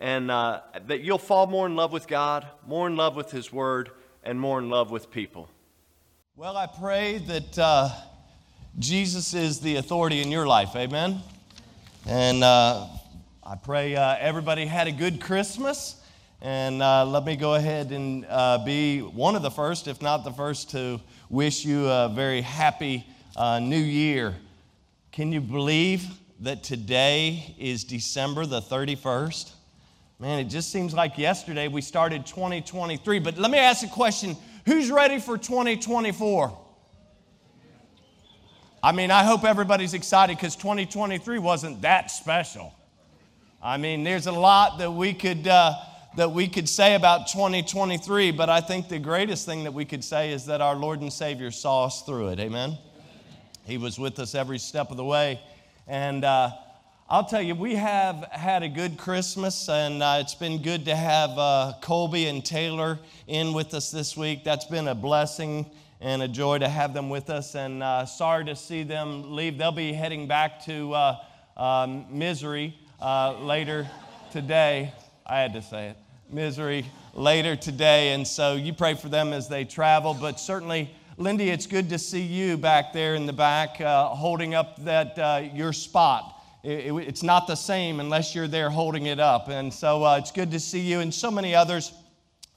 and uh, that you'll fall more in love with God, more in love with His Word, and more in love with people. Well, I pray that uh, Jesus is the authority in your life. Amen. And uh, I pray uh, everybody had a good Christmas. And uh, let me go ahead and uh, be one of the first, if not the first, to wish you a very happy new year. Can you believe that today is December the 31st? Man, it just seems like yesterday we started 2023. But let me ask a question Who's ready for 2024? I mean, I hope everybody's excited because 2023 wasn't that special. I mean, there's a lot that we could. Uh, that we could say about 2023, but I think the greatest thing that we could say is that our Lord and Savior saw us through it. Amen? He was with us every step of the way. And uh, I'll tell you, we have had a good Christmas, and uh, it's been good to have uh, Colby and Taylor in with us this week. That's been a blessing and a joy to have them with us, and uh, sorry to see them leave. They'll be heading back to uh, um, Misery uh, later today. I had to say it. Misery later today, and so you pray for them as they travel, but certainly. Lindy, it's good to see you back there in the back uh, holding up that your spot it, it, it's not the same unless you're there holding it up. And so uh, it's good to see you. And so many others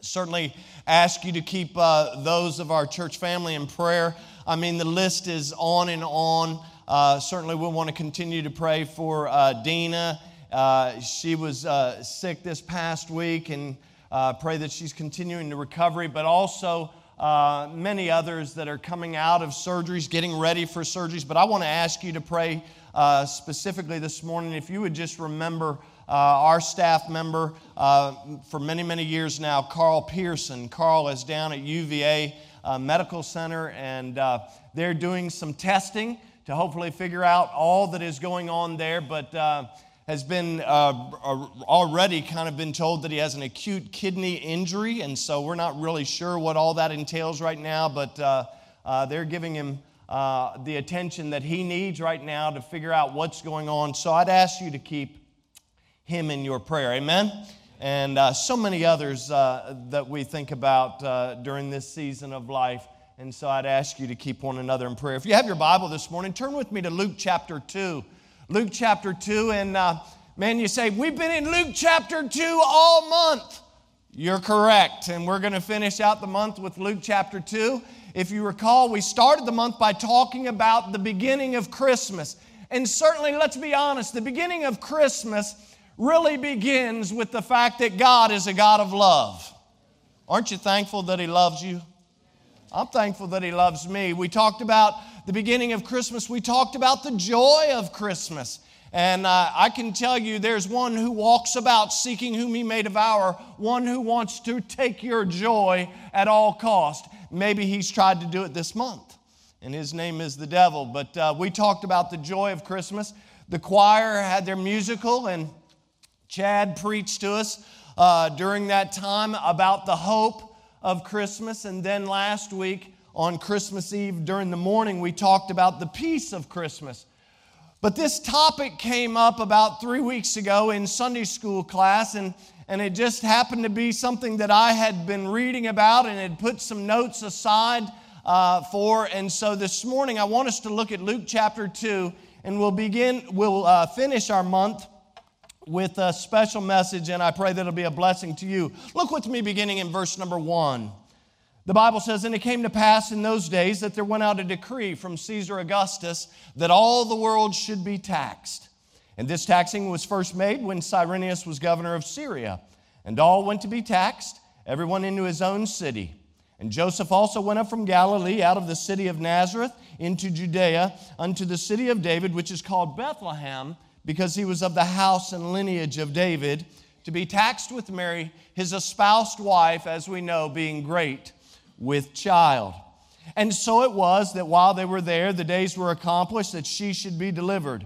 certainly ask you to keep uh, those of our church family in prayer. I mean, the list is on and on. Uh, certainly, we want to continue to pray for uh, Dina. Uh, she was uh, sick this past week and pray that she's continuing to recovery, but also uh, many others that are coming out of surgeries, getting ready for surgeries. But I want to ask you to pray uh, specifically this morning if you would just remember uh, our staff member uh, for many, many years now, Carl Pearson. Carl is down at UVA uh, Medical Center, and uh, they're doing some testing to hopefully figure out all that is going on there. But has been uh, already kind of been told that he has an acute kidney injury, and so we're not really sure what all that entails right now, but uh, uh, they're giving him uh, the attention that he needs right now to figure out what's going on. So I'd ask you to keep him in your prayer. Amen? And uh, so many others uh, that we think about during this season of life. And so I'd ask you to keep one another in prayer. If you have your Bible this morning, turn with me to Luke chapter 2. Luke chapter 2. And uh, man, you say, We've been in Luke chapter 2 all month. You're correct. And we're going to finish out the month with Luke chapter 2. If you recall, we started the month by talking about the beginning of Christmas. And certainly, let's be honest, the beginning of Christmas really begins with the fact that God is a God of love. Aren't you thankful that He loves you? I'm thankful that He loves me. We talked about the beginning of Christmas, we talked about the joy of Christmas. And uh, I can tell you there's one who walks about seeking whom he may devour, one who wants to take your joy at all cost. Maybe he's tried to do it this month, and his name is the devil. But uh, we talked about the joy of Christmas. The choir had their musical, and Chad preached to us uh, during that time about the hope of Christmas. And then last week, on Christmas Eve during the morning, we talked about the peace of Christmas. But this topic came up about three weeks ago in Sunday school class, and, and it just happened to be something that I had been reading about and had put some notes aside uh, for. And so this morning, I want us to look at Luke chapter 2, and we'll begin, we'll uh, finish our month with a special message, and I pray that it'll be a blessing to you. Look with me beginning in verse number 1. The Bible says, And it came to pass in those days that there went out a decree from Caesar Augustus that all the world should be taxed. And this taxing was first made when Cyrenius was governor of Syria. And all went to be taxed, everyone into his own city. And Joseph also went up from Galilee out of the city of Nazareth into Judea unto the city of David, which is called Bethlehem, because he was of the house and lineage of David to be taxed with Mary, his espoused wife, as we know, being great with child. And so it was that while they were there, the days were accomplished that she should be delivered.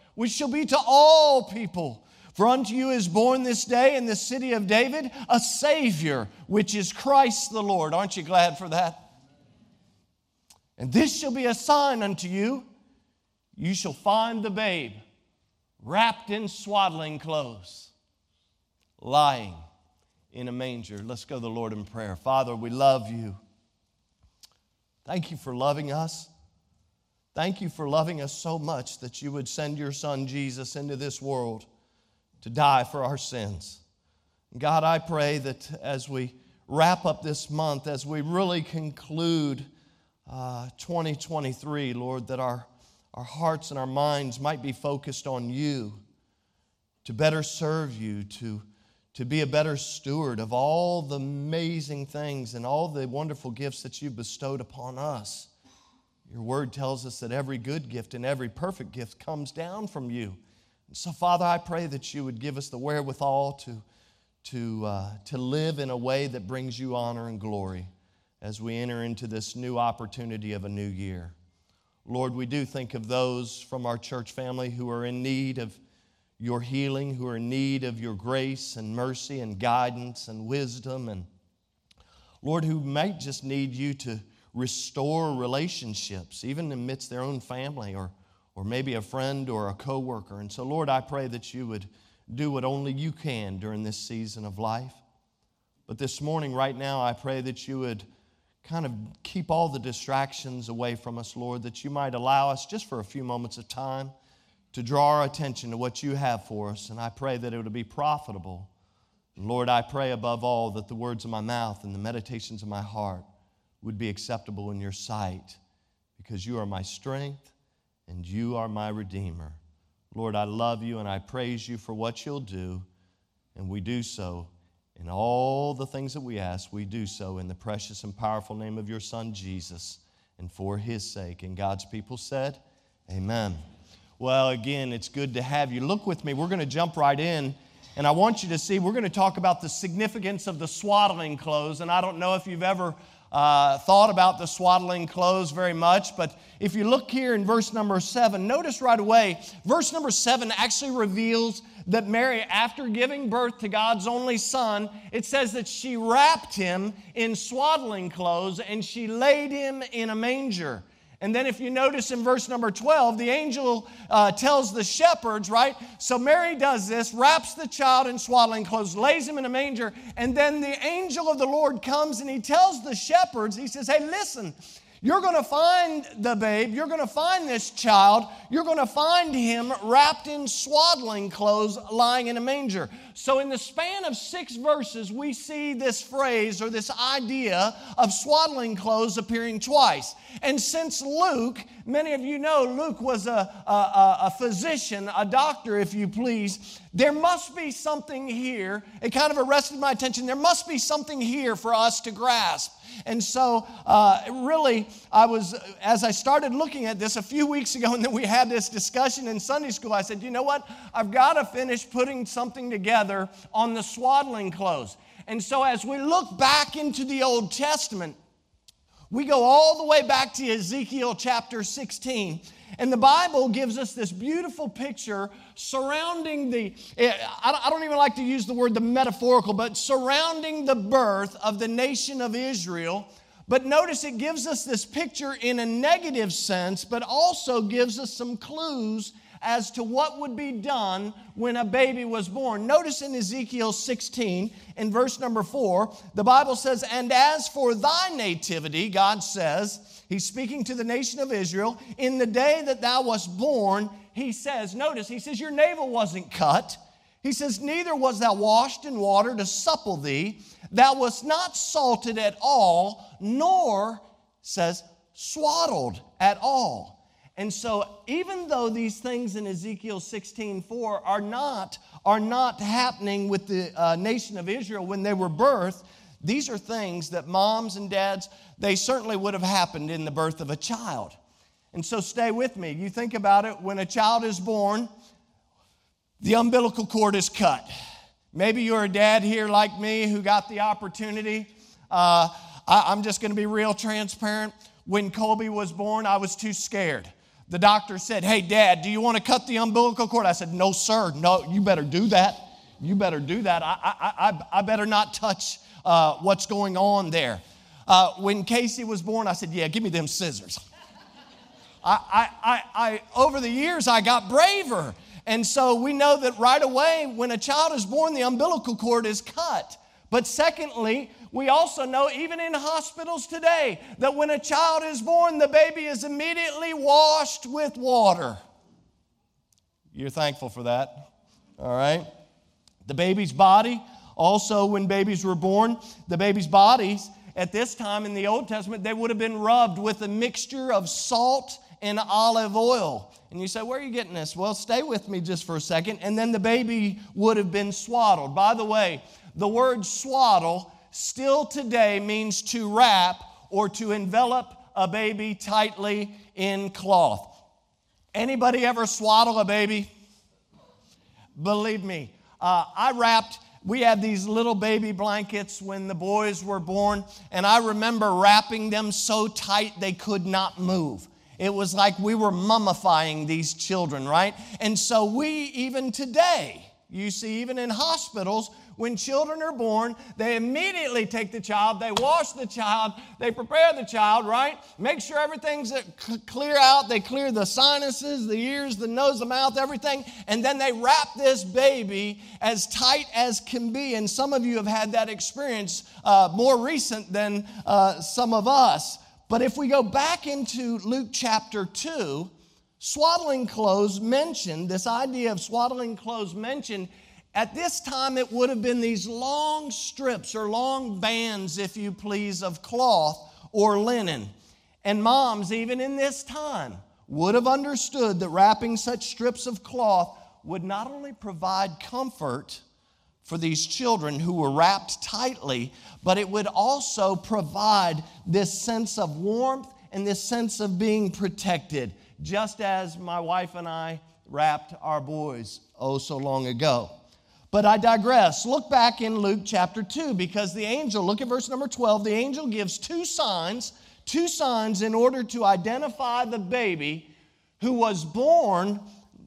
which shall be to all people. For unto you is born this day in the city of David a Savior, which is Christ the Lord. Aren't you glad for that? And this shall be a sign unto you you shall find the babe wrapped in swaddling clothes, lying in a manger. Let's go to the Lord in prayer. Father, we love you. Thank you for loving us. Thank you for loving us so much that you would send your son Jesus into this world to die for our sins. God, I pray that as we wrap up this month, as we really conclude uh, 2023, Lord, that our, our hearts and our minds might be focused on you, to better serve you, to, to be a better steward of all the amazing things and all the wonderful gifts that you've bestowed upon us. Your word tells us that every good gift and every perfect gift comes down from you. And so, Father, I pray that you would give us the wherewithal to, to, uh, to live in a way that brings you honor and glory as we enter into this new opportunity of a new year. Lord, we do think of those from our church family who are in need of your healing, who are in need of your grace and mercy and guidance and wisdom, and Lord, who might just need you to restore relationships, even amidst their own family or, or maybe a friend or a coworker. And so, Lord, I pray that you would do what only you can during this season of life. But this morning, right now, I pray that you would kind of keep all the distractions away from us, Lord, that you might allow us just for a few moments of time to draw our attention to what you have for us. And I pray that it would be profitable. Lord, I pray above all that the words of my mouth and the meditations of my heart would be acceptable in your sight because you are my strength and you are my Redeemer. Lord, I love you and I praise you for what you'll do, and we do so in all the things that we ask, we do so in the precious and powerful name of your Son, Jesus, and for his sake. And God's people said, Amen. Well, again, it's good to have you. Look with me, we're going to jump right in. And I want you to see, we're going to talk about the significance of the swaddling clothes. And I don't know if you've ever uh, thought about the swaddling clothes very much, but if you look here in verse number seven, notice right away, verse number seven actually reveals that Mary, after giving birth to God's only son, it says that she wrapped him in swaddling clothes and she laid him in a manger. And then, if you notice in verse number 12, the angel uh, tells the shepherds, right? So Mary does this, wraps the child in swaddling clothes, lays him in a manger, and then the angel of the Lord comes and he tells the shepherds, he says, Hey, listen, you're going to find the babe, you're going to find this child, you're going to find him wrapped in swaddling clothes lying in a manger. So, in the span of six verses, we see this phrase or this idea of swaddling clothes appearing twice. And since Luke, many of you know Luke was a, a, a physician, a doctor, if you please, there must be something here. It kind of arrested my attention. There must be something here for us to grasp. And so, uh, really, I was, as I started looking at this a few weeks ago, and then we had this discussion in Sunday school, I said, you know what? I've got to finish putting something together on the swaddling clothes. And so, as we look back into the Old Testament, we go all the way back to Ezekiel chapter 16. And the Bible gives us this beautiful picture surrounding the, eh, I don't even like to use the word the metaphorical, but surrounding the birth of the nation of Israel. But notice it gives us this picture in a negative sense, but also gives us some clues as to what would be done when a baby was born. Notice in Ezekiel 16, in verse number 4, the Bible says, And as for thy nativity, God says, He's speaking to the nation of Israel, in the day that thou wast born, He says, notice, He says, Your navel wasn't cut. He says, Neither was thou washed in water to supple thee, thou wast not salted at all, nor, says, swaddled at all. And so, even though these things in Ezekiel 16:4 are not are not happening with the uh, nation of Israel when they were birthed, these are things that moms and dads they certainly would have happened in the birth of a child. And so, stay with me. You think about it when a child is born, the umbilical cord is cut. Maybe you're a dad here like me who got the opportunity. Uh, I, I'm just going to be real transparent. When Colby was born, I was too scared. The doctor said, Hey, dad, do you want to cut the umbilical cord? I said, No, sir. No, you better do that. You better do that. I, I, I, I better not touch uh, what's going on there. Uh, when Casey was born, I said, Yeah, give me them scissors. I, I, I, I, over the years, I got braver. And so we know that right away, when a child is born, the umbilical cord is cut. But secondly, we also know, even in hospitals today, that when a child is born, the baby is immediately washed with water. You're thankful for that, all right? The baby's body, also, when babies were born, the baby's bodies at this time in the Old Testament, they would have been rubbed with a mixture of salt and olive oil. And you say, Where are you getting this? Well, stay with me just for a second. And then the baby would have been swaddled. By the way, the word swaddle still today means to wrap or to envelop a baby tightly in cloth. Anybody ever swaddle a baby? Believe me, uh, I wrapped. We had these little baby blankets when the boys were born, and I remember wrapping them so tight they could not move. It was like we were mummifying these children, right? And so we, even today, you see, even in hospitals, when children are born, they immediately take the child, they wash the child, they prepare the child, right? Make sure everything's clear out. They clear the sinuses, the ears, the nose, the mouth, everything. And then they wrap this baby as tight as can be. And some of you have had that experience uh, more recent than uh, some of us. But if we go back into Luke chapter 2, swaddling clothes mentioned, this idea of swaddling clothes mentioned at this time, it would have been these long strips or long bands, if you please, of cloth or linen. And moms, even in this time, would have understood that wrapping such strips of cloth would not only provide comfort for these children who were wrapped tightly, but it would also provide this sense of warmth and this sense of being protected, just as my wife and I wrapped our boys oh so long ago. But I digress. Look back in Luke chapter 2 because the angel, look at verse number 12, the angel gives two signs, two signs in order to identify the baby who was born,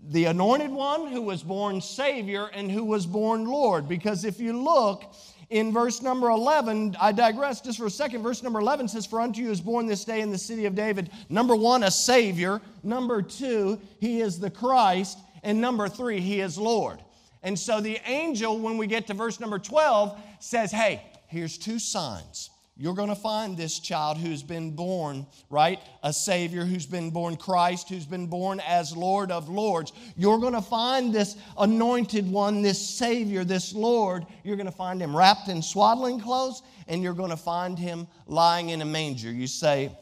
the anointed one, who was born Savior, and who was born Lord. Because if you look, in verse number 11, I digress just for a second. Verse number 11 says, For unto you is born this day in the city of David, number one, a Savior. Number two, he is the Christ. And number three, he is Lord. And so the angel, when we get to verse number 12, says, Hey, here's two signs. You're going to find this child who's been born, right? A Savior who's been born, Christ who's been born as Lord of Lords. You're going to find this anointed one, this Savior, this Lord. You're going to find him wrapped in swaddling clothes, and you're going to find him lying in a manger. You say,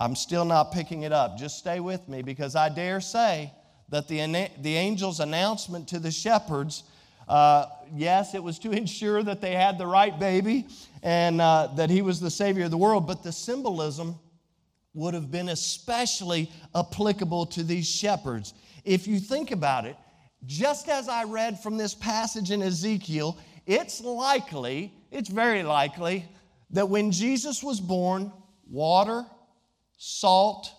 I'm still not picking it up. Just stay with me because I dare say that the, the angel's announcement to the shepherds, uh, yes, it was to ensure that they had the right baby and uh, that he was the Savior of the world, but the symbolism would have been especially applicable to these shepherds. If you think about it, just as I read from this passage in Ezekiel, it's likely, it's very likely, that when Jesus was born, water, salt,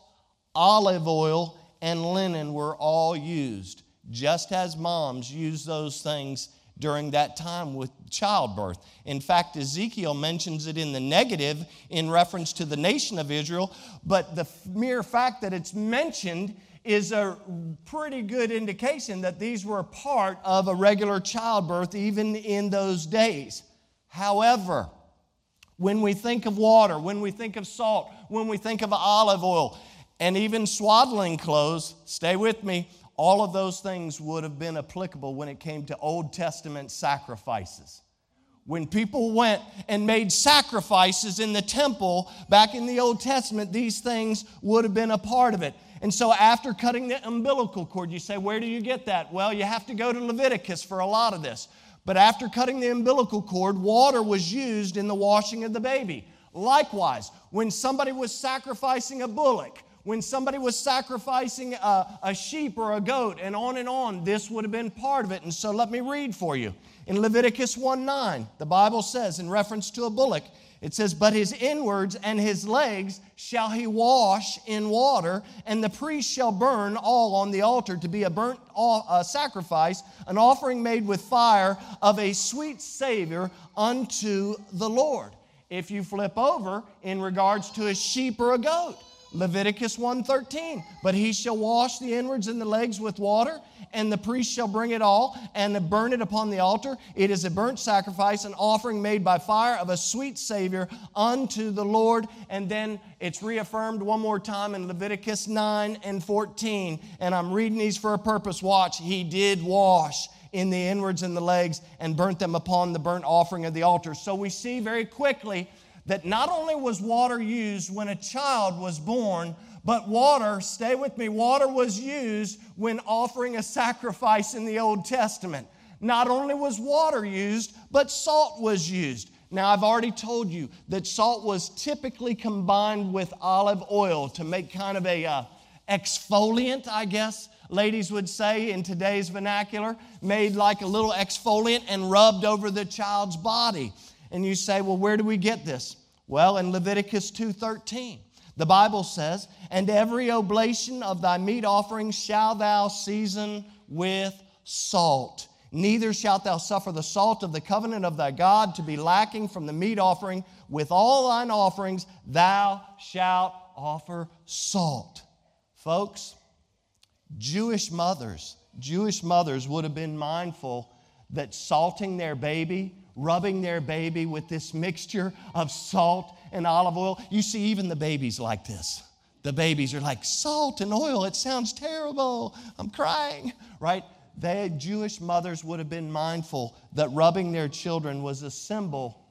olive oil, and linen were all used, just as moms use those things during that time with childbirth. In fact, Ezekiel mentions it in the negative in reference to the nation of Israel, but the mere fact that it's mentioned is a pretty good indication that these were part of a regular childbirth even in those days. However, when we think of water, when we think of salt, when we think of olive oil, and even swaddling clothes, stay with me, all of those things would have been applicable when it came to Old Testament sacrifices. When people went and made sacrifices in the temple back in the Old Testament, these things would have been a part of it. And so, after cutting the umbilical cord, you say, Where do you get that? Well, you have to go to Leviticus for a lot of this. But after cutting the umbilical cord, water was used in the washing of the baby. Likewise, when somebody was sacrificing a bullock, when somebody was sacrificing a, a, sheep or a goat, and on and on, this would have been part of it. And so let me read for you. In Leviticus 1 9, the Bible says, in reference to a bullock, it says, But his inwards and his legs shall he wash in water, and the priest shall burn all on the altar to be a burnt uh, sacrifice, an offering made with fire of a sweet Savior unto the Lord. If you flip over in regards to a sheep or a goat, Leviticus 1:13. But he shall wash the inwards and the legs with water, and the priest shall bring it all and burn it upon the altar. It is a burnt sacrifice, an offering made by fire of a sweet Savior unto the Lord. And then it's reaffirmed one more time in Leviticus 9 and 14. And I'm reading these for a purpose. Watch, he did wash in the inwards and the legs and burnt them upon the burnt offering of the altar. So we see very quickly that not only was water used when a child was born, but water, stay with me, water was used when offering a sacrifice in the Old Testament. Not only was water used, but salt was used. Now, I've already told you that salt was typically combined with olive oil to make kind of a uh, exfoliant, I guess ladies would say in today's vernacular, made like a little exfoliant and rubbed over the child's body. And you say, well, where do we get this? Well, in Leviticus 2:13, the Bible says, "And every oblation of thy meat offering shall thou season with salt." Neither shalt thou suffer the salt of the covenant of thy God to be lacking from the meat offering. With all thine offerings thou shalt offer salt. Folks, Jewish mothers, Jewish mothers would have been mindful that salting their baby rubbing their baby with this mixture of salt and olive oil. You see, even the babies like this. The babies are like, salt and oil, it sounds terrible. I'm crying, right? They, Jewish mothers would have been mindful that rubbing their children was a symbol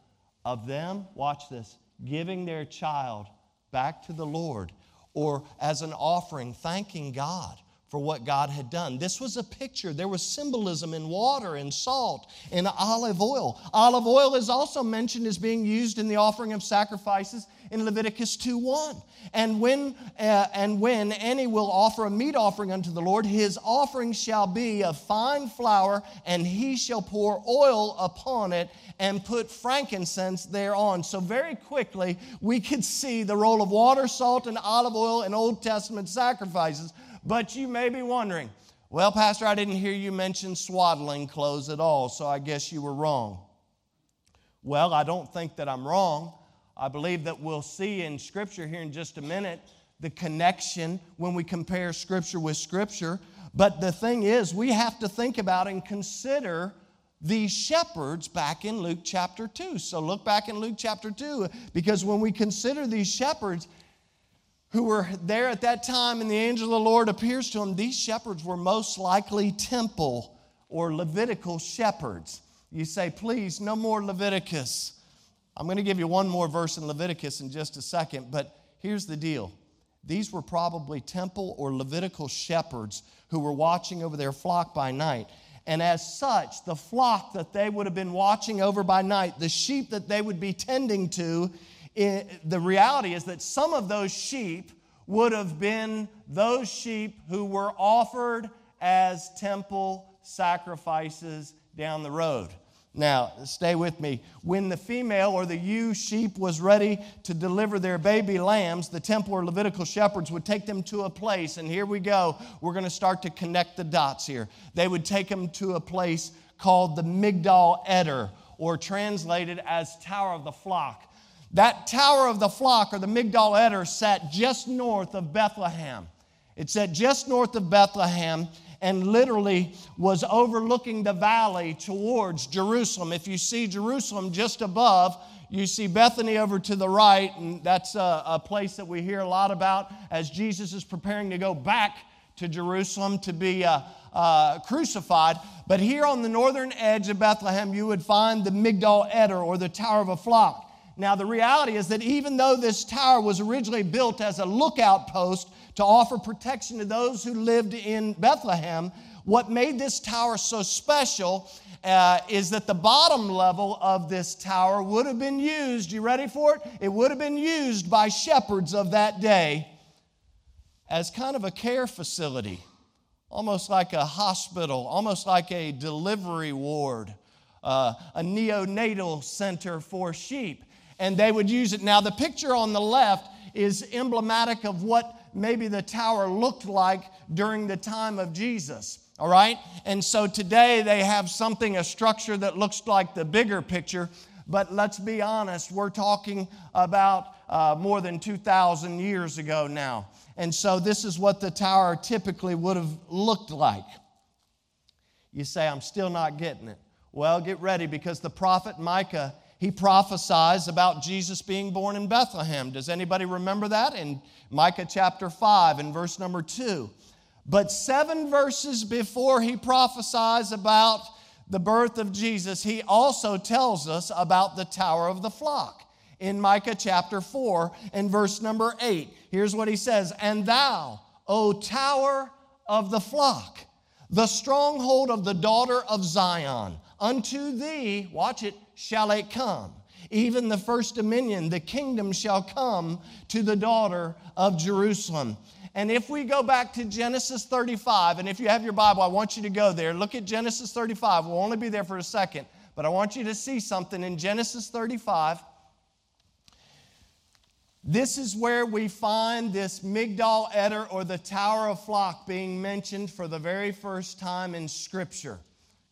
of them, watch this, giving their child back to the Lord or as an offering, thanking God for what God had done. This was a picture. There was symbolism in water and salt and olive oil. Olive oil is also mentioned as being used in the offering of sacrifices in Leviticus 2:1. And when uh, and when any will offer a meat offering unto the Lord, his offering shall be of fine flour, and he shall pour oil upon it and put frankincense thereon. So very quickly we could see the role of water, salt, and olive oil in Old Testament sacrifices. But you may be wondering, well, Pastor, I didn't hear you mention swaddling clothes at all, so I guess you were wrong. Well, I don't think that I'm wrong. I believe that we'll see in Scripture here in just a minute the connection when we compare Scripture with Scripture. But the thing is, we have to think about and consider these shepherds back in Luke chapter 2. So look back in Luke chapter 2, because when we consider these shepherds, who were there at that time and the angel of the Lord appears to them, these shepherds were most likely temple or Levitical shepherds. You say, please, no more Leviticus. I'm going to give you one more verse in Leviticus in just a second, but here's the deal. These were probably temple or Levitical shepherds who were watching over their flock by night. And as such, the flock that they would have been watching over by night, the sheep that they would be tending to, it, the reality is that some of those sheep would have been those sheep who were offered as temple sacrifices down the road. Now, stay with me. When the female or the ewe sheep was ready to deliver their baby lambs, the temple or Levitical shepherds would take them to a place, and here we go. We're going to start to connect the dots here. They would take them to a place called the Migdal Eder, or translated as Tower of the Flock. That tower of the flock, or the Migdal Eder, sat just north of Bethlehem. It sat just north of Bethlehem and literally was overlooking the valley towards Jerusalem. If you see Jerusalem just above, you see Bethany over to the right, and that's a, a place that we hear a lot about as Jesus is preparing to go back to Jerusalem to be uh, uh, crucified. But here on the northern edge of Bethlehem, you would find the Migdal Eder or the Tower of a Flock. Now, the reality is that even though this tower was originally built as a lookout post to offer protection to those who lived in Bethlehem, what made this tower so special uh, is that the bottom level of this tower would have been used, you ready for it? It would have been used by shepherds of that day as kind of a care facility, almost like a hospital, almost like a delivery ward, uh, a neonatal center for sheep and they would use it. Now, the picture on the left is emblematic of what maybe the tower looked like during the time of Jesus. All right? And so today they have something, a structure that looks like the bigger picture, but let's be honest, we're talking about uh, more than 2,000 years ago now. And so this is what the tower typically would have looked like. You say, I'm still not getting it. Well, get ready because the prophet Micah he prophesies about Jesus being born in Bethlehem. Does anybody remember that? In Micah chapter 5 and verse number 2. But seven verses before he prophesies about the birth of Jesus, he also tells us about the tower of the flock. In Micah chapter 4 and verse number 8, here's what he says And thou, O tower of the flock, the stronghold of the daughter of Zion, unto thee, watch it, shall it come. Even the first dominion, the kingdom shall come to the daughter of Jerusalem. And if we go back to Genesis 35, and if you have your Bible, I want you to go there. Look at Genesis 35. We'll only be there for a second, but I want you to see something in Genesis 35. This is where we find this Migdal Eder or the Tower of Flock being mentioned for the very first time in Scripture.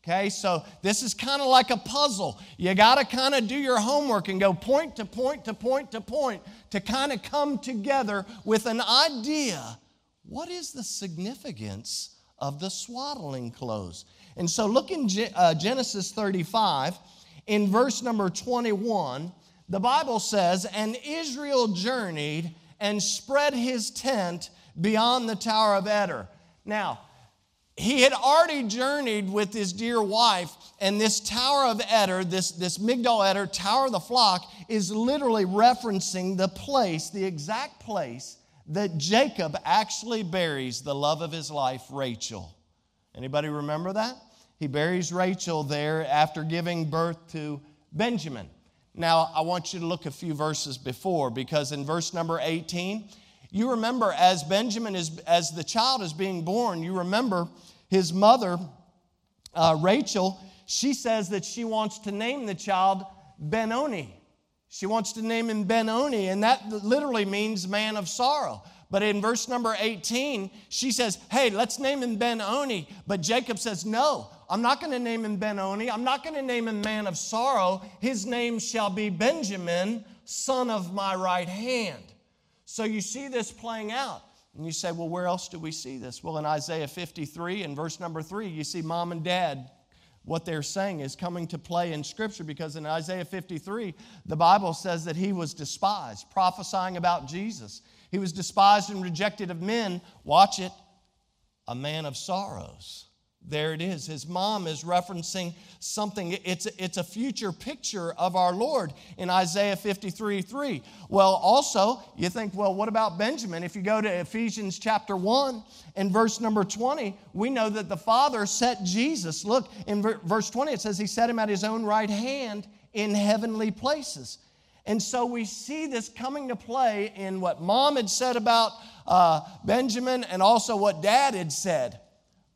Okay, so this is kind of like a puzzle. You got to kind of do your homework and go point to point to point to point to kind of come together with an idea. What is the significance of the swaddling clothes? And so look in uh, Genesis 35, in verse number 21, the Bible says, And Israel journeyed and spread his tent beyond the Tower of Eder. Now, he had already journeyed with his dear wife, and this Tower of Eder, this, this Migdal Eder, Tower of the Flock, is literally referencing the place, the exact place that Jacob actually buries the love of his life, Rachel. Anybody remember that? He buries Rachel there after giving birth to Benjamin. Now, I want you to look a few verses before because in verse number 18, you remember as Benjamin is, as the child is being born, you remember his mother, uh, Rachel, she says that she wants to name the child Benoni. She wants to name him Benoni, and that literally means man of sorrow. But in verse number 18, she says, Hey, let's name him Benoni. But Jacob says, No, I'm not going to name him Benoni. I'm not going to name him man of sorrow. His name shall be Benjamin, son of my right hand. So you see this playing out. And you say, well, where else do we see this? Well, in Isaiah 53 and verse number 3, you see mom and dad. What they're saying is coming to play in Scripture because in Isaiah 53, the Bible says that he was despised, prophesying about Jesus. He was despised and rejected of men. Watch it, a man of sorrows there it is. His mom is referencing something. It's, it's a future picture of our Lord in Isaiah 53 3. Well, also, you think, well, what about Benjamin? If you go to Ephesians chapter 1 and verse number 20, we know that the Father set Jesus. Look, in verse 20, it says he set him at his own right hand in heavenly places. And so we see this coming to play in what mom had said about uh, Benjamin and also what dad had said.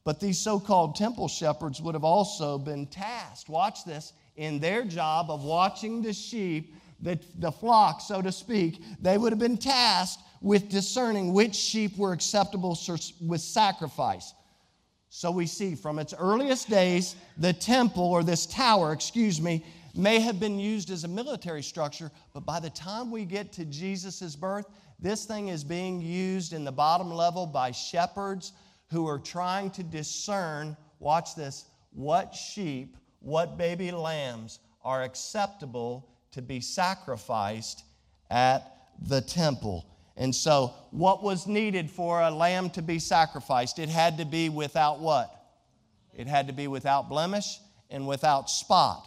But these so called temple shepherds would have also been tasked, watch this, in their job of watching the sheep, the, the flock, so to speak, they would have been tasked with discerning which sheep were acceptable with sacrifice. So we see from its earliest days, the temple or this tower, excuse me, may have been used as a military structure, but by the time we get to Jesus' birth, this thing is being used in the bottom level by shepherds who are trying to discern, watch this, what sheep, what baby lambs are acceptable to be sacrificed at the temple. And so, what was needed for a lamb to be sacrificed? It had to be without what? It had to be without blemish and without spot.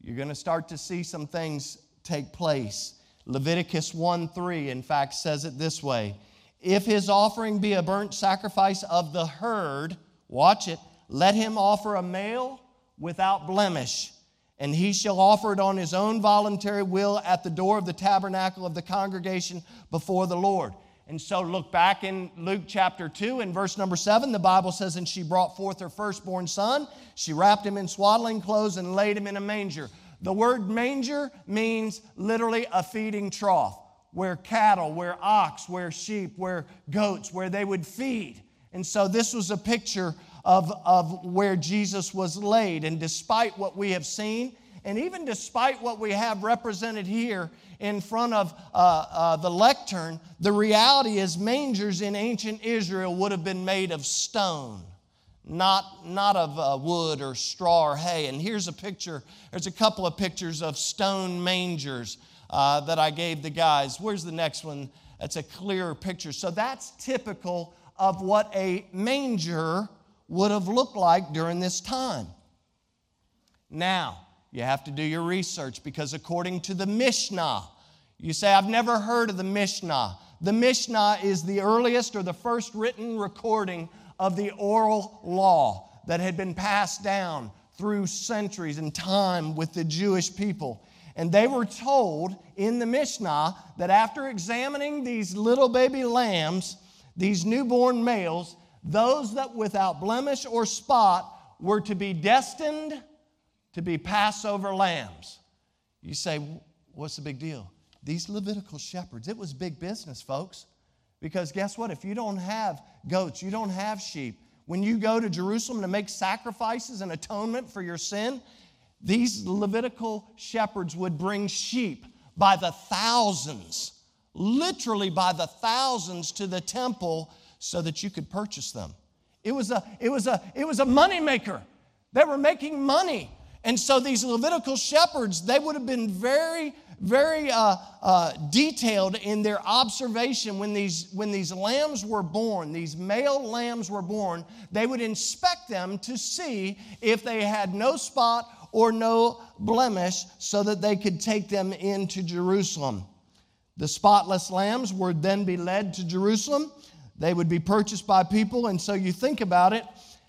You're going to start to see some things take place. Leviticus 1 3, in fact, says it this way If his offering be a burnt sacrifice of the herd, watch it, let him offer a male without blemish, and he shall offer it on his own voluntary will at the door of the tabernacle of the congregation before the Lord. And so look back in Luke chapter 2 in verse number 7, the Bible says, And she brought forth her firstborn son. She wrapped him in swaddling clothes and laid him in a manger. The word manger means literally a feeding trough where cattle, where ox, where sheep, where goats, where they would feed. And so this was a picture of, of where Jesus was laid. And despite what we have seen, and even despite what we have represented here in front of uh, uh, the lectern, the reality is mangers in ancient Israel would have been made of stone, not, not of uh, wood or straw or hay. And here's a picture, there's a couple of pictures of stone mangers uh, that I gave the guys. Where's the next one? That's a clearer picture. So that's typical of what a manger would have looked like during this time. Now, you have to do your research because according to the Mishnah, you say, I've never heard of the Mishnah. The Mishnah is the earliest or the first written recording of the oral law that had been passed down through centuries and time with the Jewish people. And they were told in the Mishnah that after examining these little baby lambs, these newborn males, those that without blemish or spot were to be destined to be Passover lambs. You say, what's the big deal? These Levitical shepherds, it was big business, folks. Because guess what? If you don't have goats, you don't have sheep, when you go to Jerusalem to make sacrifices and atonement for your sin, these Levitical shepherds would bring sheep by the thousands, literally by the thousands to the temple so that you could purchase them. It was a, it was a, it was a money maker. They were making money. And so these Levitical shepherds, they would have been very, very uh, uh, detailed in their observation when these, when these lambs were born, these male lambs were born, they would inspect them to see if they had no spot or no blemish so that they could take them into Jerusalem. The spotless lambs would then be led to Jerusalem. They would be purchased by people. And so you think about it,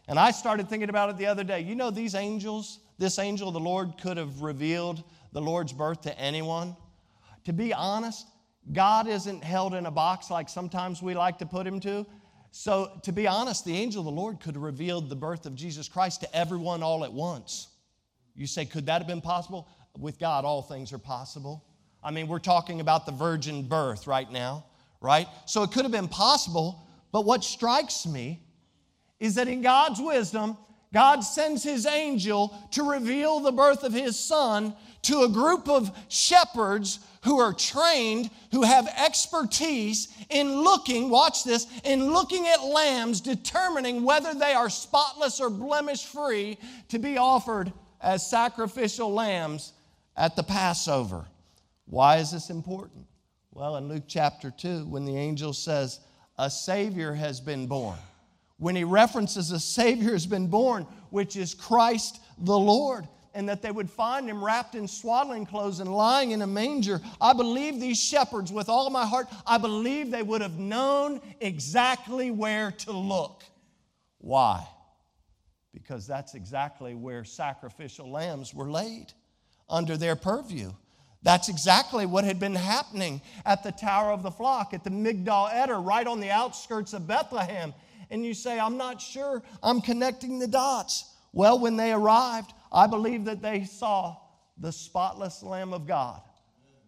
and I started thinking about it the other day. You know, these angels, this angel the Lord could have revealed the Lord's birth to anyone. To be honest, God isn't held in a box like sometimes we like to put him to. So, to be honest, the angel of the Lord could have revealed the birth of Jesus Christ to everyone all at once. You say, could that have been possible? With God, all things are possible. I mean, we're talking about the virgin birth right now, right? So it could have been possible, but what strikes me is that in God's wisdom, God sends his angel to reveal the birth of his son to a group of shepherds who are trained, who have expertise in looking, watch this, in looking at lambs, determining whether they are spotless or blemish free to be offered as sacrificial lambs at the Passover. Why is this important? Well, in Luke chapter 2, when the angel says, A Savior has been born when he references a Savior has been born, which is Christ the Lord, and that they would find him wrapped in swaddling clothes and lying in a manger. I believe these shepherds, with all my heart, I believe they would have known exactly where to look. Why? Because that's exactly where sacrificial lambs were laid under their purview. That's exactly what had been happening at the Tower of the Flock, at the Migdal Eder, right on the outskirts of Bethlehem and you say, I'm not sure, I'm connecting the dots. Well, when they arrived, I believe that they saw the spotless Lamb of God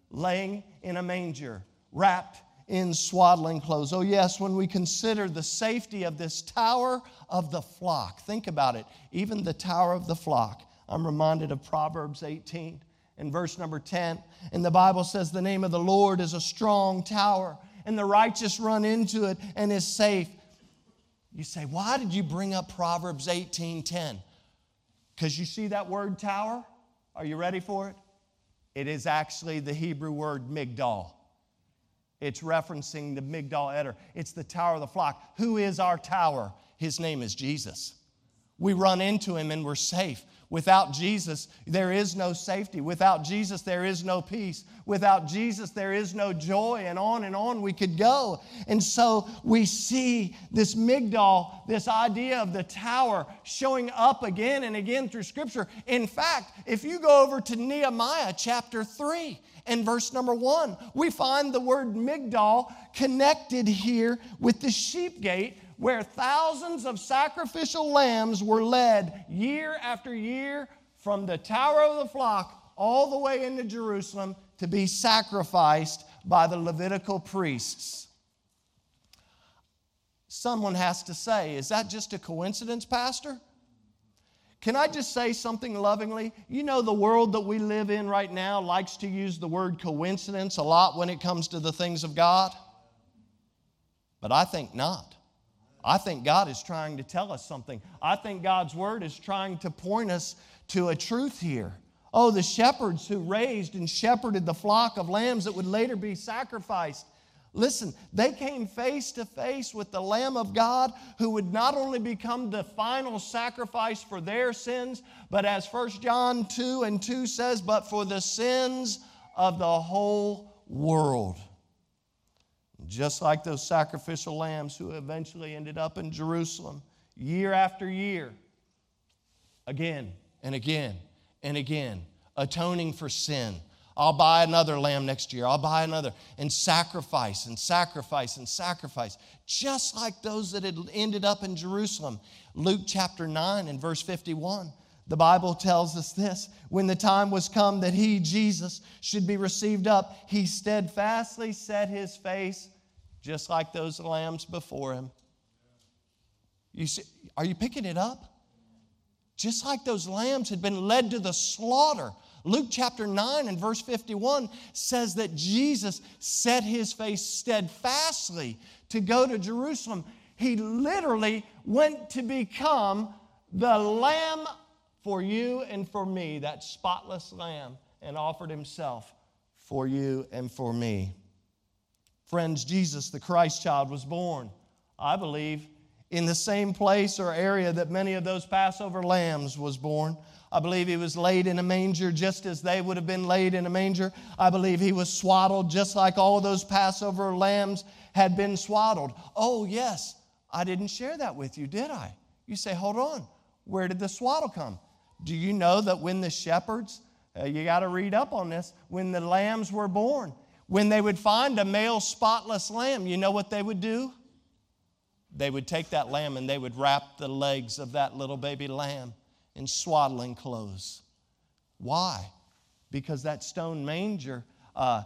laying in a manger, wrapped in swaddling clothes. Oh, yes, when we consider the safety of this tower of the flock, think about it, even the tower of the flock. I'm reminded of Proverbs 18 and verse number 10. And the Bible says, The name of the Lord is a strong tower, and the righteous run into it and is safe. You say, why did you bring up Proverbs 18:10? Because you see that word tower? Are you ready for it? It is actually the Hebrew word migdal. It's referencing the Migdal Eder. It's the tower of the flock. Who is our tower? His name is Jesus. We run into him and we're safe. Without Jesus, there is no safety. Without Jesus, there is no peace. Without Jesus, there is no joy, and on and on we could go. And so we see this Migdal, this idea of the tower, showing up again and again through Scripture. In fact, if you go over to Nehemiah chapter 3 and verse number 1, we find the word Migdal connected here with the sheep gate where thousands of sacrificial lambs were led year after year from the tower of the flock all the way into Jerusalem to be sacrificed by the Levitical priests. Someone has to say, is that just a coincidence, Pastor? Can I just say something lovingly? You know, the world that we live in right now likes to use the word coincidence a lot when it comes to the things of God, but I think not. I think God is trying to tell us something. I think God's word is trying to point us to a truth here. Oh, the shepherds who raised and shepherded the flock of lambs that would later be sacrificed. Listen, they came face to face with the Lamb of God who would not only become the final sacrifice for their sins, but as 1 John 2 and 2 says, but for the sins of the whole world. Just like those sacrificial lambs who eventually ended up in Jerusalem year after year, again and again and again, atoning for sin. I'll buy another lamb next year. I'll buy another. And sacrifice and sacrifice and sacrifice, just like those that had ended up in Jerusalem. Luke chapter 9 and verse 51. The Bible tells us this when the time was come that he, Jesus, should be received up, he steadfastly set his face just like those lambs before him. You see, are you picking it up? Just like those lambs had been led to the slaughter. Luke chapter 9 and verse 51 says that Jesus set his face steadfastly to go to Jerusalem. He literally went to become the lamb for you and for me, that spotless lamb, and offered himself for you and for me. Friends, Jesus, the Christ child, was born, I believe, in the same place or area that many of those Passover lambs was born. I believe he was laid in a manger just as they would have been laid in a manger. I believe he was swaddled just like all those Passover lambs had been swaddled. Oh, yes, I didn't share that with you, did I? You say, hold on, where did the swaddle come? Do you know that when the shepherds, uh, you got to read up on this, when the lambs were born, when they would find a male spotless lamb, you know what they would do? They would take that lamb and they would wrap the legs of that little baby lamb in swaddling clothes. Why? Because that stone manger, uh,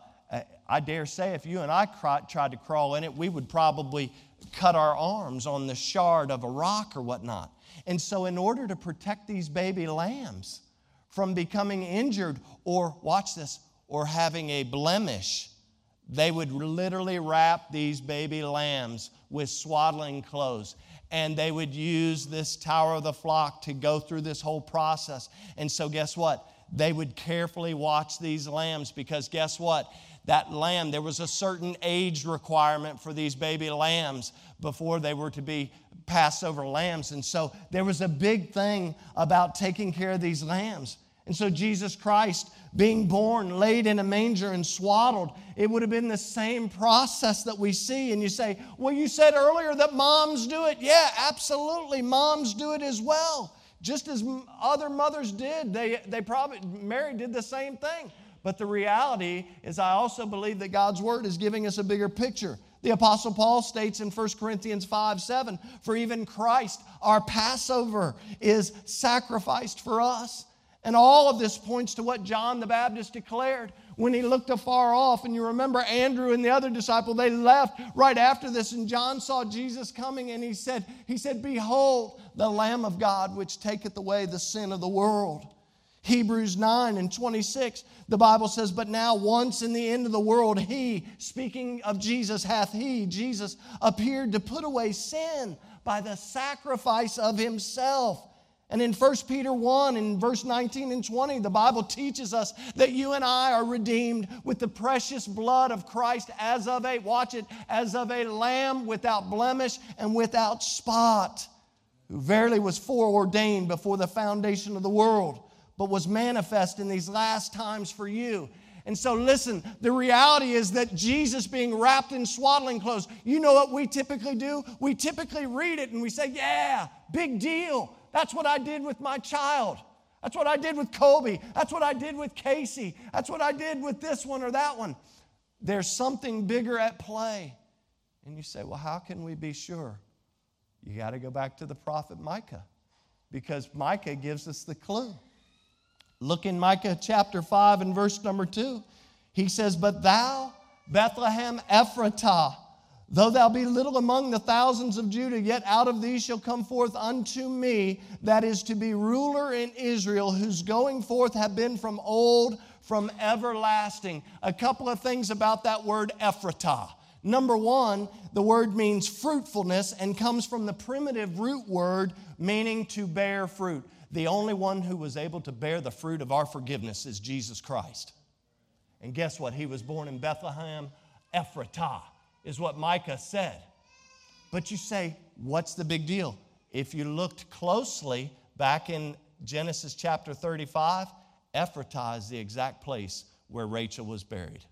I dare say, if you and I tried to crawl in it, we would probably cut our arms on the shard of a rock or whatnot. And so, in order to protect these baby lambs from becoming injured or, watch this, or having a blemish, they would literally wrap these baby lambs with swaddling clothes. And they would use this Tower of the Flock to go through this whole process. And so, guess what? They would carefully watch these lambs because, guess what? That lamb, there was a certain age requirement for these baby lambs before they were to be Passover lambs. And so, there was a big thing about taking care of these lambs. And so, Jesus Christ being born, laid in a manger, and swaddled, it would have been the same process that we see. And you say, Well, you said earlier that moms do it. Yeah, absolutely. Moms do it as well. Just as other mothers did. They, they probably, Mary did the same thing. But the reality is, I also believe that God's word is giving us a bigger picture. The Apostle Paul states in 1 Corinthians 5 7, For even Christ, our Passover, is sacrificed for us. And all of this points to what John the Baptist declared when he looked afar off. And you remember Andrew and the other disciple, they left right after this, and John saw Jesus coming, and he said, He said, Behold, the Lamb of God, which taketh away the sin of the world. Hebrews 9 and 26, the Bible says, But now once in the end of the world, he, speaking of Jesus, hath he, Jesus, appeared to put away sin by the sacrifice of himself And in 1 Peter 1, in verse 19 and 20, the Bible teaches us that you and I are redeemed with the precious blood of Christ as of a, watch it, as of a lamb without blemish and without spot, who verily was foreordained before the foundation of the world, but was manifest in these last times for you. And so, listen, the reality is that Jesus being wrapped in swaddling clothes, you know what we typically do? We typically read it and we say, Yeah, big deal. That's what I did with my child. That's what I did with Kobe. That's what I did with Casey. That's what I did with this one or that one. There's something bigger at play. And you say, Well, how can we be sure? You got to go back to the prophet Micah because Micah gives us the clue. Look in Micah chapter 5 and verse number 2. He says, But thou, Bethlehem Ephratah, though thou be little among the thousands of Judah, yet out of thee shall come forth unto me that is to be ruler in Israel, whose going forth have been from old, from everlasting. A couple of things about that word Ephratah. Number one, the word means fruitfulness and comes from the primitive root word meaning to bear fruit. The only one who was able to bear the fruit of our forgiveness is Jesus Christ. And guess what? He was born in Bethlehem, Ephratah, is what Micah said. But you say, what's the big deal? If you looked closely back in Genesis chapter 35, Ephratah is the exact place where Rachel was buried.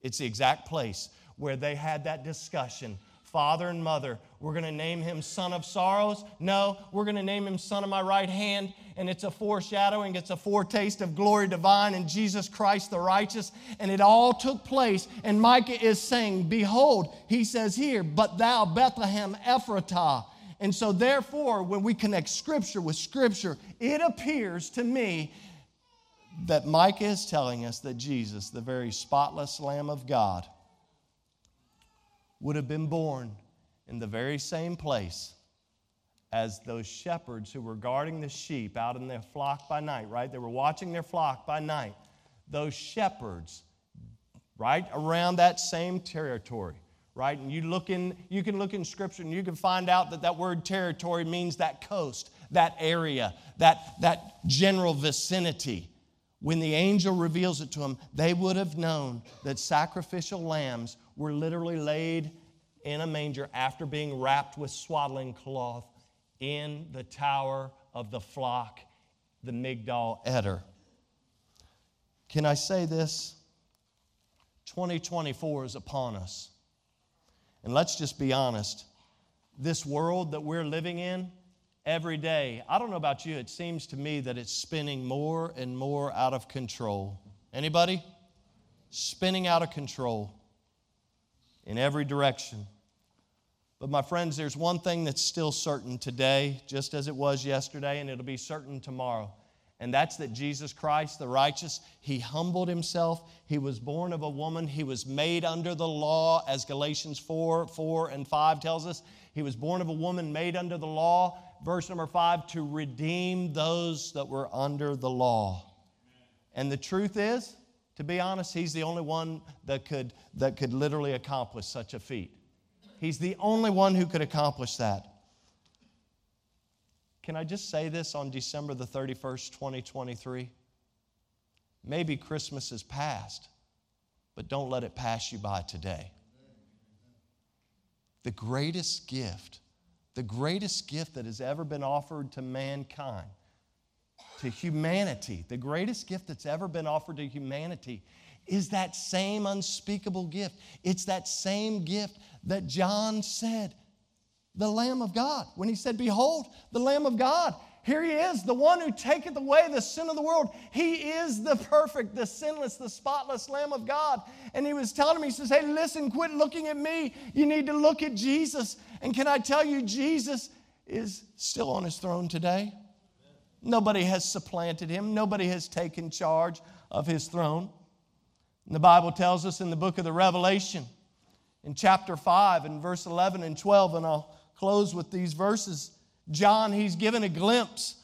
It's the exact place where they had that discussion father and mother. We're going to name him Son of Sorrows. No, we're going to name him Son of my right hand. And it's a foreshadowing, it's a foretaste of glory divine in Jesus Christ the righteous. And it all took place. And Micah is saying, Behold, he says here, But thou, Bethlehem Ephratah. And so, therefore, when we connect Scripture with Scripture, it appears to me that Micah is telling us that Jesus, the very spotless Lamb of God, would have been born in the very same place as those shepherds who were guarding the sheep out in their flock by night, right? They were watching their flock by night. Those shepherds, right around that same territory, right? And you look in, you can look in Scripture and you can find out that that word territory means that coast, that area, that, that general vicinity. When the angel reveals it to them, they would have known that sacrificial lambs were literally laid in a manger after being wrapped with swaddling cloth in the tower of the flock, the Migdal Eder. Can I say this? 2024 is upon us. And let's just be honest. This world that we're living in every day, I don't know about you, it seems to me that it's spinning more and more out of control. Anybody? Spinning out of control in every direction. But, my friends, there's one thing that's still certain today, just as it was yesterday, and it'll be certain tomorrow. And that's that Jesus Christ, the righteous, he humbled himself. He was born of a woman. He was made under the law, as Galatians 4 4 and 5 tells us. He was born of a woman made under the law. Verse number 5 to redeem those that were under the law. And the truth is, to be honest, he's the only one that could, that could literally accomplish such a feat. He's the only one who could accomplish that. Can I just say this on December the 31st, 2023? Maybe Christmas is past, but don't let it pass you by today. The greatest gift, the greatest gift that has ever been offered to mankind to humanity, the greatest gift that's ever been offered to humanity is that same unspeakable gift. It's that same gift that John said, the Lamb of God. When he said, Behold, the Lamb of God. Here he is, the one who taketh away the sin of the world. He is the perfect, the sinless, the spotless Lamb of God. And he was telling me, he says, Hey, listen, quit looking at me. You need to look at Jesus. And can I tell you, Jesus is still on his throne today. Nobody has supplanted him, nobody has taken charge of his throne. And the Bible tells us in the book of the Revelation, in chapter 5 and verse 11 and 12, and I'll close with these verses. John, he's given a glimpse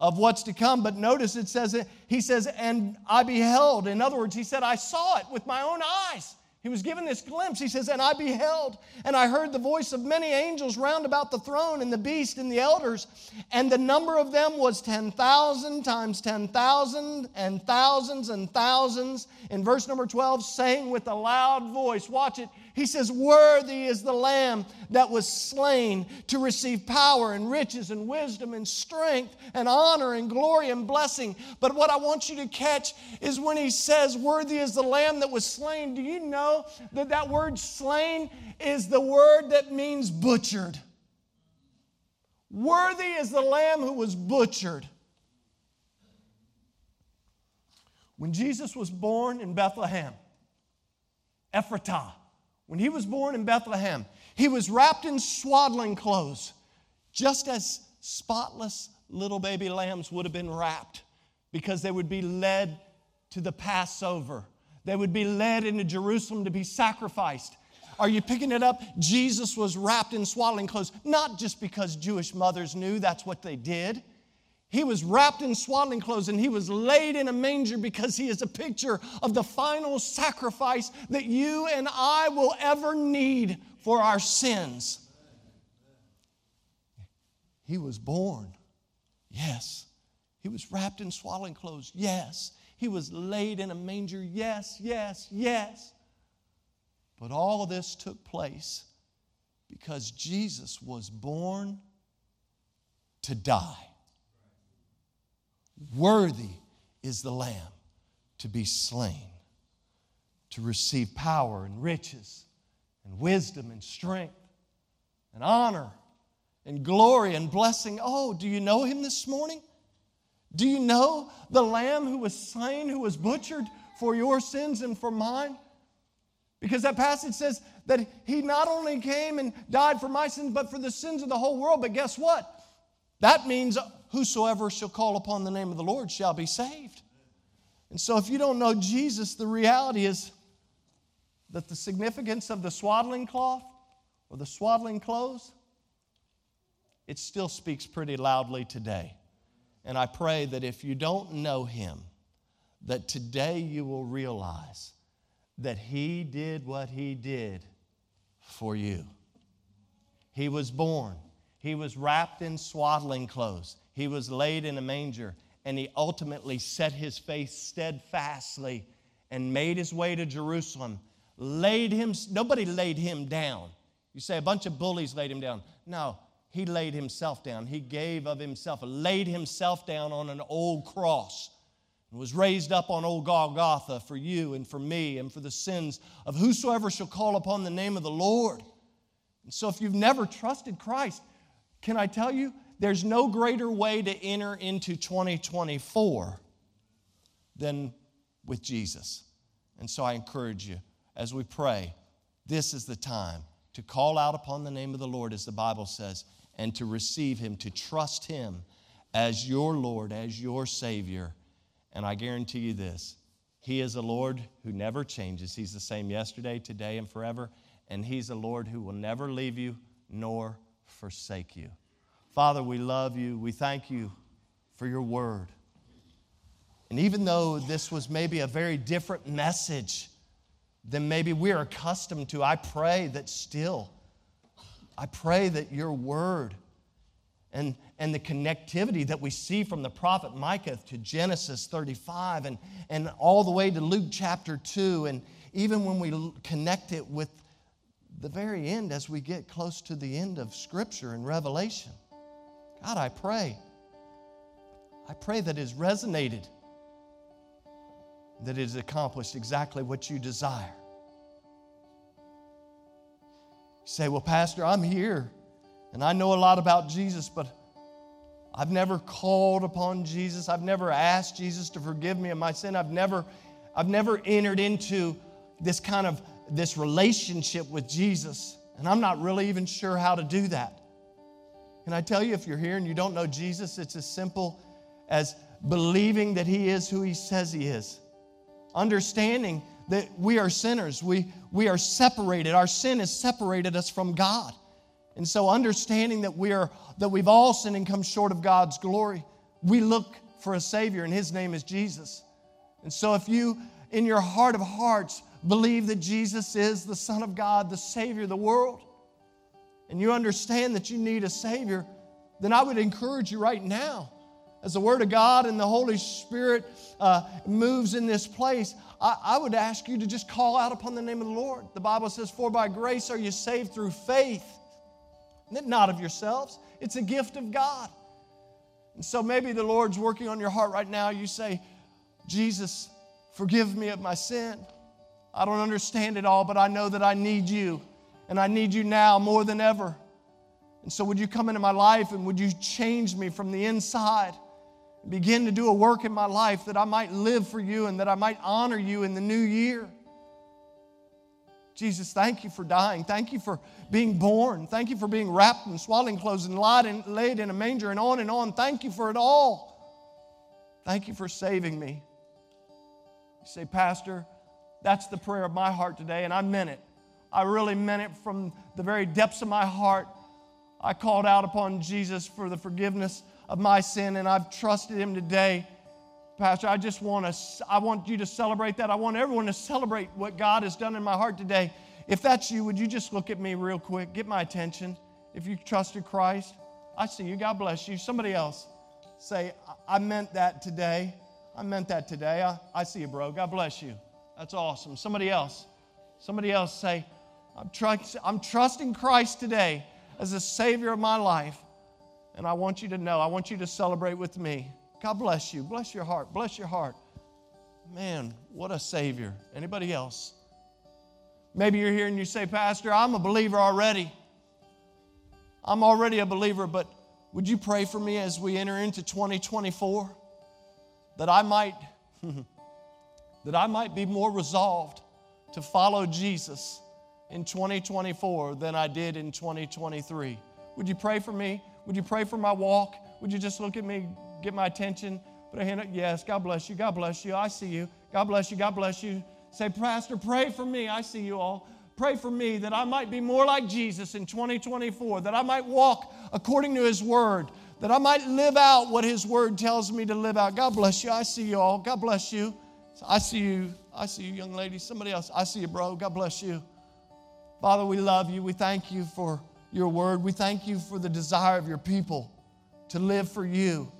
of what's to come, but notice it says, he says, and I beheld. In other words, he said, I saw it with my own eyes. He was given this glimpse. He says, And I beheld, and I heard the voice of many angels round about the throne, and the beast, and the elders. And the number of them was 10,000 times 10,000, and thousands and thousands. In verse number 12, saying with a loud voice, Watch it. He says, Worthy is the Lamb that was slain to receive power and riches and wisdom and strength and honor and glory and blessing. But what I want you to catch is when he says, Worthy is the Lamb that was slain. Do you know that that word slain is the word that means butchered? Worthy is the Lamb who was butchered. When Jesus was born in Bethlehem, Ephratah, when he was born in Bethlehem, he was wrapped in swaddling clothes, just as spotless little baby lambs would have been wrapped, because they would be led to the Passover. They would be led into Jerusalem to be sacrificed. Are you picking it up? Jesus was wrapped in swaddling clothes, not just because Jewish mothers knew that's what they did. He was wrapped in swaddling clothes and he was laid in a manger because he is a picture of the final sacrifice that you and I will ever need for our sins. He was born. Yes. He was wrapped in swaddling clothes. Yes. He was laid in a manger. Yes, yes, yes. But all of this took place because Jesus was born to die. Worthy is the Lamb to be slain, to receive power and riches and wisdom and strength and honor and glory and blessing. Oh, do you know him this morning? Do you know the Lamb who was slain, who was butchered for your sins and for mine? Because that passage says that he not only came and died for my sins, but for the sins of the whole world. But guess what? That means whosoever shall call upon the name of the Lord shall be saved. And so, if you don't know Jesus, the reality is that the significance of the swaddling cloth or the swaddling clothes, it still speaks pretty loudly today. And I pray that if you don't know him, that today you will realize that he did what he did for you. He was born, he was wrapped in swaddling clothes, he was laid in a manger, and he ultimately set his face steadfastly and made his way to Jerusalem. Laid him, nobody laid him down. You say a bunch of bullies laid him down. No, he laid himself down. He gave of himself, laid himself down on an old cross and was raised up on old Golgotha for you and for me and for the sins of whosoever shall call upon the name of the Lord. And so if you've never trusted Christ, can I tell you, there's no greater way to enter into 2024 than with Jesus. And so I encourage you as we pray, this is the time to call out upon the name of the Lord, as the Bible says, and to receive Him, to trust Him as your Lord, as your Savior. And I guarantee you this He is a Lord who never changes. He's the same yesterday, today, and forever. And He's a Lord who will never leave you nor forsake you. Father, we love you. We thank you for your word. And even though this was maybe a very different message than maybe we're accustomed to, I pray that still, I pray that your word and, and the connectivity that we see from the prophet Micah to Genesis 35 and, and all the way to Luke chapter 2, and even when we connect it with the very end as we get close to the end of Scripture and Revelation God, I pray. I pray that it has resonated, that it has accomplished exactly what you desire. You say, Well, Pastor, I'm here and I know a lot about Jesus, but I've never called upon Jesus. I've never asked Jesus to forgive me of my sin. I've never, I've never entered into this kind of this relationship with Jesus. And I'm not really even sure how to do that. Can I tell you, if you're here and you don't know Jesus, it's as simple as believing that He is who He says He is. Understanding that we are sinners, we, we are separated. Our sin has separated us from God. And so, understanding that, we are, that we've all sinned and come short of God's glory, we look for a Savior, and His name is Jesus. And so, if you, in your heart of hearts, believe that Jesus is the Son of God, the Savior of the world, and you understand that you need a Savior, then I would encourage you right now, as the Word of God and the Holy Spirit uh, moves in this place, I, I would ask you to just call out upon the name of the Lord. The Bible says, For by grace are you saved through faith, not of yourselves, it's a gift of God. And so maybe the Lord's working on your heart right now. You say, Jesus, forgive me of my sin. I don't understand it all, but I know that I need you, and I need you now more than ever. And so, would you come into my life and would you change me from the inside? And begin to do a work in my life that I might live for you and that I might honor you in the new year. Jesus, thank you for dying. Thank you for being born. Thank you for being wrapped in swaddling clothes and laid in a manger and on and on. Thank you for it all. Thank you for saving me. You say, Pastor, that's the prayer of my heart today, and I meant it. I really meant it from the very depths of my heart. I called out upon Jesus for the forgiveness of my sin, and I've trusted him today. Pastor, I just want to, I want you to celebrate that. I want everyone to celebrate what God has done in my heart today. If that's you, would you just look at me real quick? Get my attention. If you trusted Christ, I see you. God bless you. Somebody else say, I meant that today. I meant that today. I, I see you, bro. God bless you. That's awesome. Somebody else. Somebody else say, I'm, trust, I'm trusting Christ today as the Savior of my life. And I want you to know, I want you to celebrate with me. God bless you. Bless your heart. Bless your heart. Man, what a Savior. Anybody else? Maybe you're here and you say, Pastor, I'm a believer already. I'm already a believer, but would you pray for me as we enter into 2024 that I might that I might be more resolved to follow Jesus in 2024 than I did in 2023. Would you pray for me? Would you pray for my walk? Would you just look at me, get my attention. Put a hand up. Yes, God bless you. God bless you. I see you. God bless you. God bless you. Say, Pastor, pray for me. I see you all. Pray for me that I might be more like Jesus in 2024, that I might walk according to His word, that I might live out what His word tells me to live out. God bless you. I see you all. God bless you. I see you. I see you, young lady. Somebody else. I see you, bro. God bless you. Father, we love you. We thank you for your word. We thank you for the desire of your people to live for you.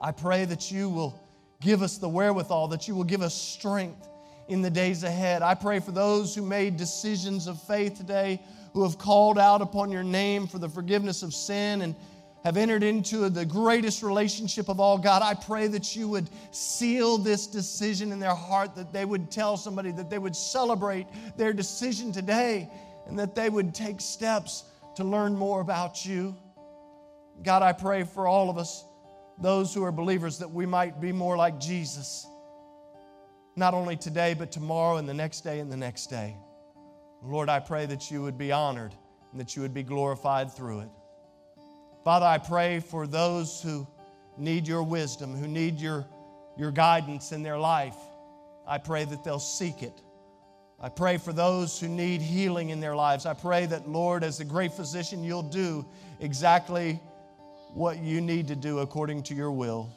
I pray that you will give us the wherewithal, that you will give us strength in the days ahead. I pray for those who made decisions of faith today, who have called out upon your name for the forgiveness of sin and have entered into the greatest relationship of all, God, I pray that you would seal this decision in their heart, that they would tell somebody, that they would celebrate their decision today, and that they would take steps to learn more about you. God, I pray for all of us, those who are believers, that we might be more like Jesus, not only today, but tomorrow and the next day and the next day. Lord, I pray that you would be honored and that you would be glorified through it. Father, I pray for those who need your wisdom, who need your, your guidance in their life. I pray that they'll seek it. I pray for those who need healing in their lives. I pray that, Lord, as a great physician, you'll do exactly what you need to do according to your will.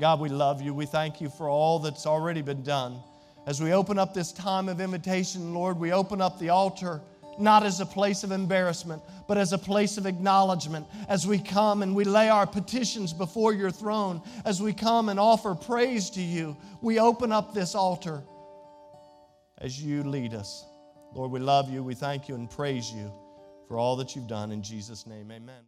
God, we love you. We thank you for all that's already been done. As we open up this time of invitation, Lord, we open up the altar not as a place of embarrassment, but as a place of acknowledgement. As we come and we lay our petitions before your throne, as we come and offer praise to you, we open up this altar as you lead us. Lord, we love you, we thank you, and praise you for all that you've done. In Jesus' name, amen.